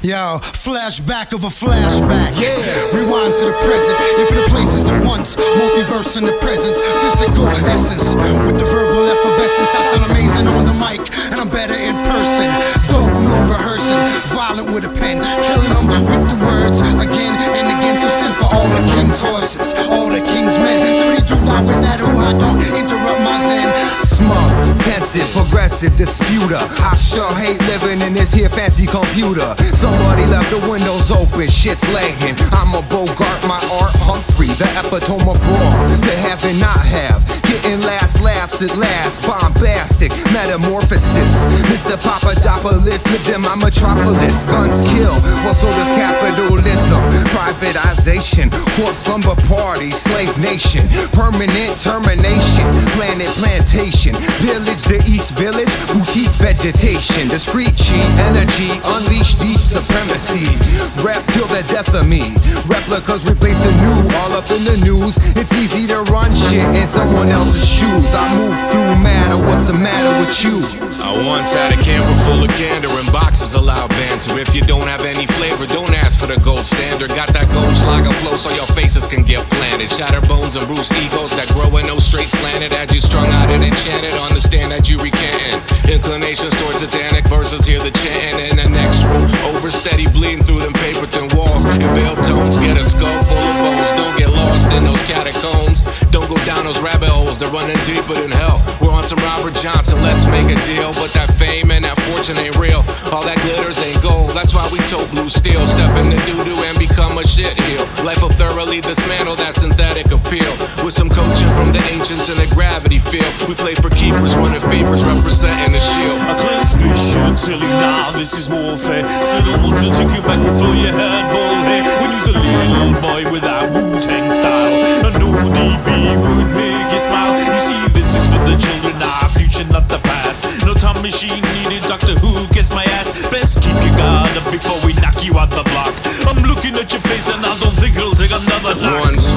Yo, flashback of a flashback. Yeah. Rewind to the present, infinite places at once. Multiverse in the presence, physical essence. With the verbal effervescence, I sound amazing on the mic, and I'm better in pensive, progressive disputer. I sure hate living in this here fancy computer. Somebody left the windows open, shit's lagging. I'm a Bogart, my art Humphrey, the epitome of raw. To have and not have, getting last laughs at last. Bombastic metamorphosis. Mr. Papadopoulos lives in my metropolis. Guns kill, well so does capitalism. Privatization, corpse slumber party, slave nation. Permanent termination, planet plantation. Vegetation. Discreet chi energy, unleash deep supremacy. Rap till the death of me. Replicas replace the new, all up in the news. It's easy to run shit in someone else's shoes. I move through matter, what's the matter with you? I once had a camera full of candor and boxes loud banter. If you don't have any flavor, don't ask for the gold standard. Got that Goldschläger flow so your faces can get planted. Shatter bones and bruise egos that grow in no straight slanted. As you strung out and enchanted, understand that you recanting. Inclinations towards satanic verses, hear the chanting in the next room. Over steady bleeding through them paper thin walls. And veiled tones get a skull full of bones. Don't get lost in those catacombs. Go down those rabbit holes, they're running deeper than hell. We're on some Robert Johnson, let's make a deal. But that fame and that fortune ain't real. All that glitters ain't gold, that's why we tote blue steel. Step in the doo doo and become a shit heel. Life will thoroughly dismantle that synthetic appeal. With some coaching from the ancients in the gravity field. We play for keepers, running fevers, representing the shield. I cleanse fish until now, this is warfare. Still don't want to take you back before you had bald hair. When a little boy without Wu-Tang style. An ODB would make you smile. You see, this is for the children, our future, not the past. No time machine needed, Doctor Who, kiss my ass. Best keep your guard up before we knock you out the block. I'm looking at your face and I don't think it'll take another knock. Ones.